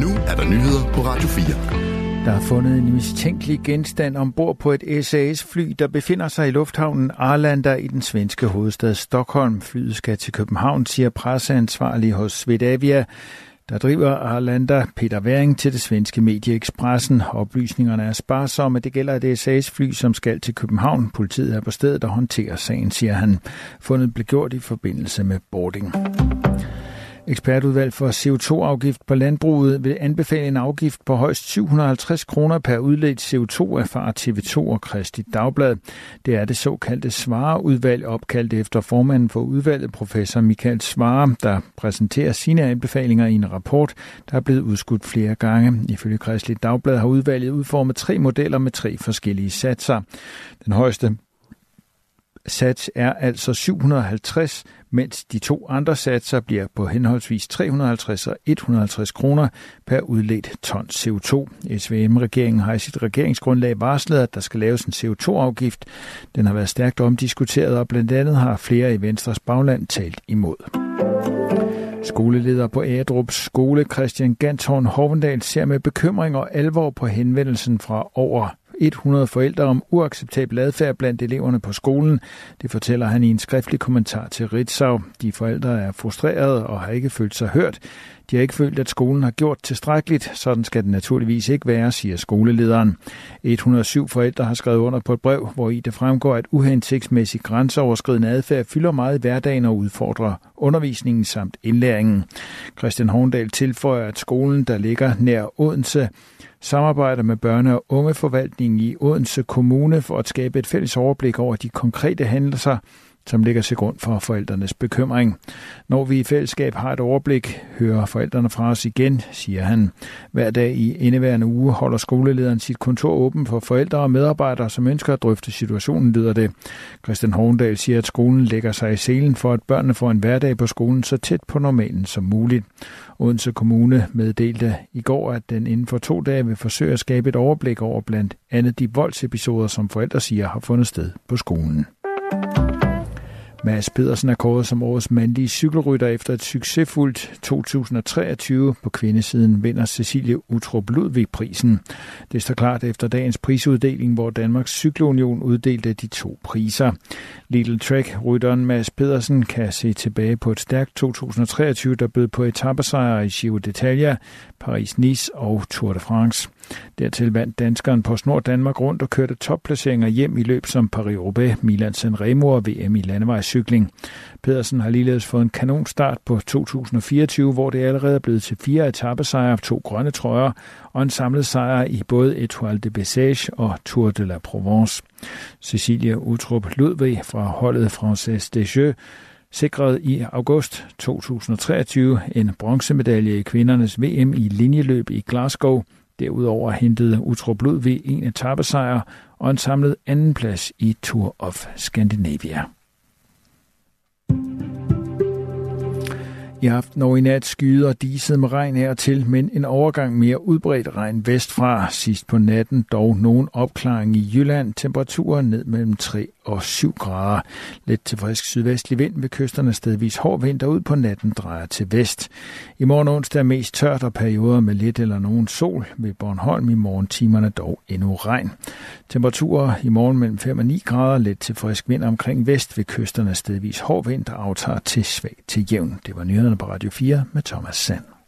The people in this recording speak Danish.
nu er der nyheder på Radio 4. Der er fundet en mistænkelig genstand ombord på et SAS-fly, der befinder sig i lufthavnen Arlanda i den svenske hovedstad Stockholm. Flyet skal til København, siger presseansvarlig hos Swedavia. Der driver Arlanda Peter Væring til det svenske medie Expressen. Oplysningerne er sparsomme. Det gælder et SAS-fly, som skal til København. Politiet er på stedet og håndterer sagen, siger han. Fundet blev gjort i forbindelse med boarding. Ekspertudvalg for CO2-afgift på landbruget vil anbefale en afgift på højst 750 kroner per udledt CO2, erfarer TV2 og Kristi Dagblad. Det er det såkaldte Svareudvalg, opkaldt efter formanden for udvalget, professor Michael Svare, der præsenterer sine anbefalinger i en rapport, der er blevet udskudt flere gange. Ifølge Kristi Dagblad har udvalget udformet tre modeller med tre forskellige satser. Den højeste sats er altså 750, mens de to andre satser bliver på henholdsvis 350 og 150 kroner per udledt ton CO2. SVM-regeringen har i sit regeringsgrundlag varslet, at der skal laves en CO2-afgift. Den har været stærkt omdiskuteret, og blandt andet har flere i Venstres bagland talt imod. Skoleleder på Ædrup skole, Christian Ganthorn Hovendal, ser med bekymring og alvor på henvendelsen fra over 100 forældre om uacceptabel adfærd blandt eleverne på skolen. Det fortæller han i en skriftlig kommentar til Ritzau. De forældre er frustrerede og har ikke følt sig hørt. De har ikke følt, at skolen har gjort tilstrækkeligt. Sådan skal det naturligvis ikke være, siger skolelederen. 107 forældre har skrevet under på et brev, hvor i det fremgår, at uhensigtsmæssig grænseoverskridende adfærd fylder meget i hverdagen og udfordrer undervisningen samt indlæringen. Christian Horndal tilføjer, at skolen, der ligger nær Odense, samarbejder med børne- og ungeforvaltningen i Odense Kommune for at skabe et fælles overblik over de konkrete hændelser, som ligger til grund for forældrenes bekymring. Når vi i fællesskab har et overblik, hører forældrene fra os igen, siger han. Hver dag i indeværende uge holder skolelederen sit kontor åben for forældre og medarbejdere, som ønsker at drøfte situationen, lyder det. Christian Horndal siger, at skolen lægger sig i selen for, at børnene får en hverdag på skolen så tæt på normalen som muligt. Odense Kommune meddelte i går, at den inden for to dage vil forsøge at skabe et overblik over blandt andet de voldsepisoder, som forældre siger har fundet sted på skolen. Mads Pedersen er kåret som årets mandlige cykelrytter efter et succesfuldt 2023 på kvindesiden vinder Cecilie Utrup Ludvig prisen. Det står klart efter dagens prisuddeling, hvor Danmarks Cykelunion uddelte de to priser. Little Trek rytteren Mads Pedersen kan se tilbage på et stærkt 2023, der bød på etappesejre i Giro d'Italia, Paris-Nice og Tour de France. Dertil vandt danskeren på Snor Danmark rundt og kørte topplaceringer hjem i løb som Paris-Roubaix, Milan Sanremo og VM i cykling. Pedersen har ligeledes fået en kanonstart på 2024, hvor det allerede er blevet til fire etappesejre, to grønne trøjer og en samlet sejr i både Etoile de Bessage og Tour de la Provence. Cecilia Utrup Ludvig fra holdet Française des Jeux sikrede i august 2023 en bronzemedalje i kvindernes VM i linjeløb i Glasgow. Derudover hentede Utrup Ludvig en etappesejr og en samlet andenplads i Tour of Scandinavia. I aften og i nat skyder diset med regn her til, men en overgang mere udbredt regn vestfra. Sidst på natten dog nogen opklaring i Jylland. Temperaturer ned mellem 3 og 7 grader. Lidt til frisk sydvestlig vind ved kysterne stedvis hård vind, der ud på natten drejer til vest. I morgen onsdag mest tørt og perioder med lidt eller nogen sol. Ved Bornholm i morgen timerne dog endnu regn. Temperaturer i morgen mellem 5 og 9 grader, lidt til frisk vind omkring vest ved kysterne stedvis hård vind, der aftager til svag til jævn. Det var nyhederne på Radio 4 med Thomas Sand.